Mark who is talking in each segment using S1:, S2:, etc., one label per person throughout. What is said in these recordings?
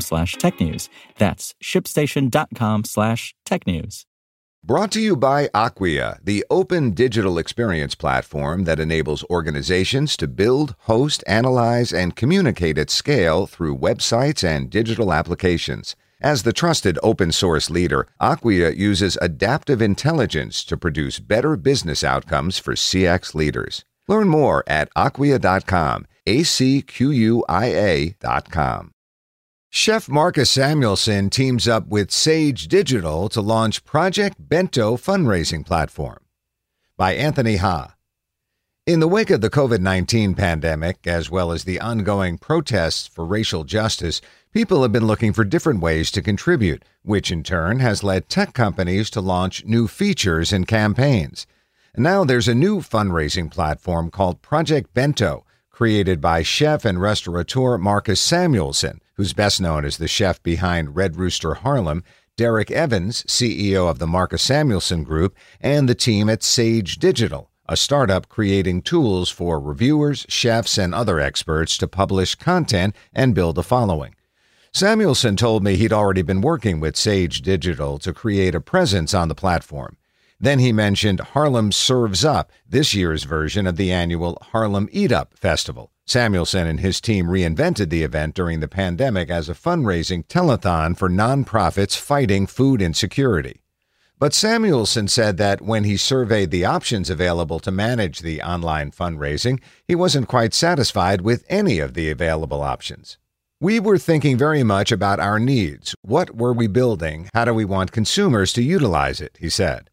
S1: slash technews. That's shipstation.com slash technews.
S2: Brought to you by Acquia, the open digital experience platform that enables organizations to build, host, analyze, and communicate at scale through websites and digital applications. As the trusted open source leader, Acquia uses adaptive intelligence to produce better business outcomes for CX leaders. Learn more at acquia.com, A C Q U I A.com. Chef Marcus Samuelsson teams up with Sage Digital to launch Project Bento fundraising platform. By Anthony Ha. In the wake of the COVID 19 pandemic, as well as the ongoing protests for racial justice, people have been looking for different ways to contribute, which in turn has led tech companies to launch new features and campaigns. Now there's a new fundraising platform called Project Bento, created by chef and restaurateur Marcus Samuelsson who's best known as the chef behind Red Rooster Harlem, Derek Evans, CEO of the Marcus Samuelsson Group, and the team at Sage Digital, a startup creating tools for reviewers, chefs, and other experts to publish content and build a following. Samuelsson told me he'd already been working with Sage Digital to create a presence on the platform. Then he mentioned Harlem Serves Up, this year's version of the annual Harlem Eat Up Festival. Samuelsson and his team reinvented the event during the pandemic as a fundraising telethon for nonprofits fighting food insecurity. But Samuelsson said that when he surveyed the options available to manage the online fundraising, he wasn't quite satisfied with any of the available options. We were thinking very much about our needs. What were we building? How do we want consumers to utilize it? He said.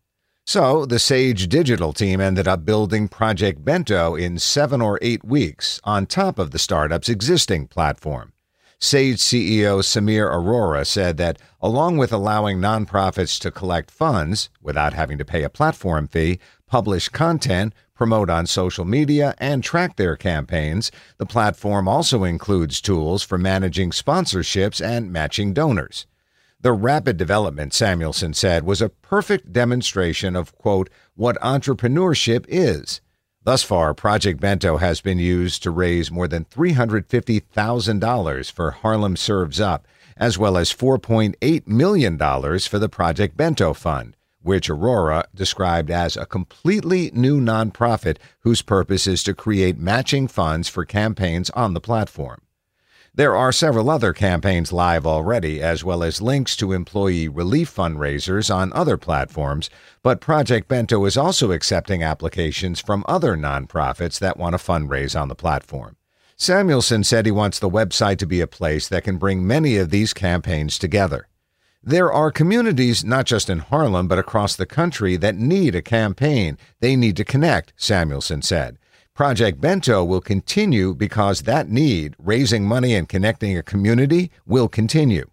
S2: So the Sage Digital team ended up building Project Bento in seven or eight weeks on top of the startup's existing platform. Sage CEO Samir Arora said that along with allowing nonprofits to collect funds without having to pay a platform fee, publish content, promote on social media, and track their campaigns, the platform also includes tools for managing sponsorships and matching donors. The rapid development, Samuelsson said, was a perfect demonstration of, quote, what entrepreneurship is. Thus far, Project Bento has been used to raise more than $350,000 for Harlem Serves Up, as well as $4.8 million for the Project Bento Fund, which Arora described as a completely new nonprofit whose purpose is to create matching funds for campaigns on the platform. There are several other campaigns live already, as well as links to employee relief fundraisers on other platforms, but Project Bento is also accepting applications from other nonprofits that want to fundraise on the platform. Samuelsson said he wants the website to be a place that can bring many of these campaigns together. There are communities, not just in Harlem, but across the country, that need a campaign. They need to connect, Samuelsson said. Project Bento will continue because that need, raising money and connecting a community, will continue.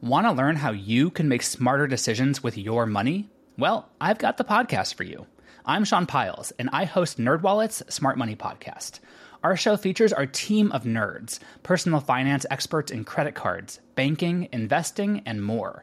S3: Want to learn how you can make smarter decisions with your money? Well, I've got the podcast for you. I'm Sean Pyles, and I host NerdWallet's Smart Money Podcast. Our show features our team of nerds, personal finance experts in credit cards, banking, investing, and more.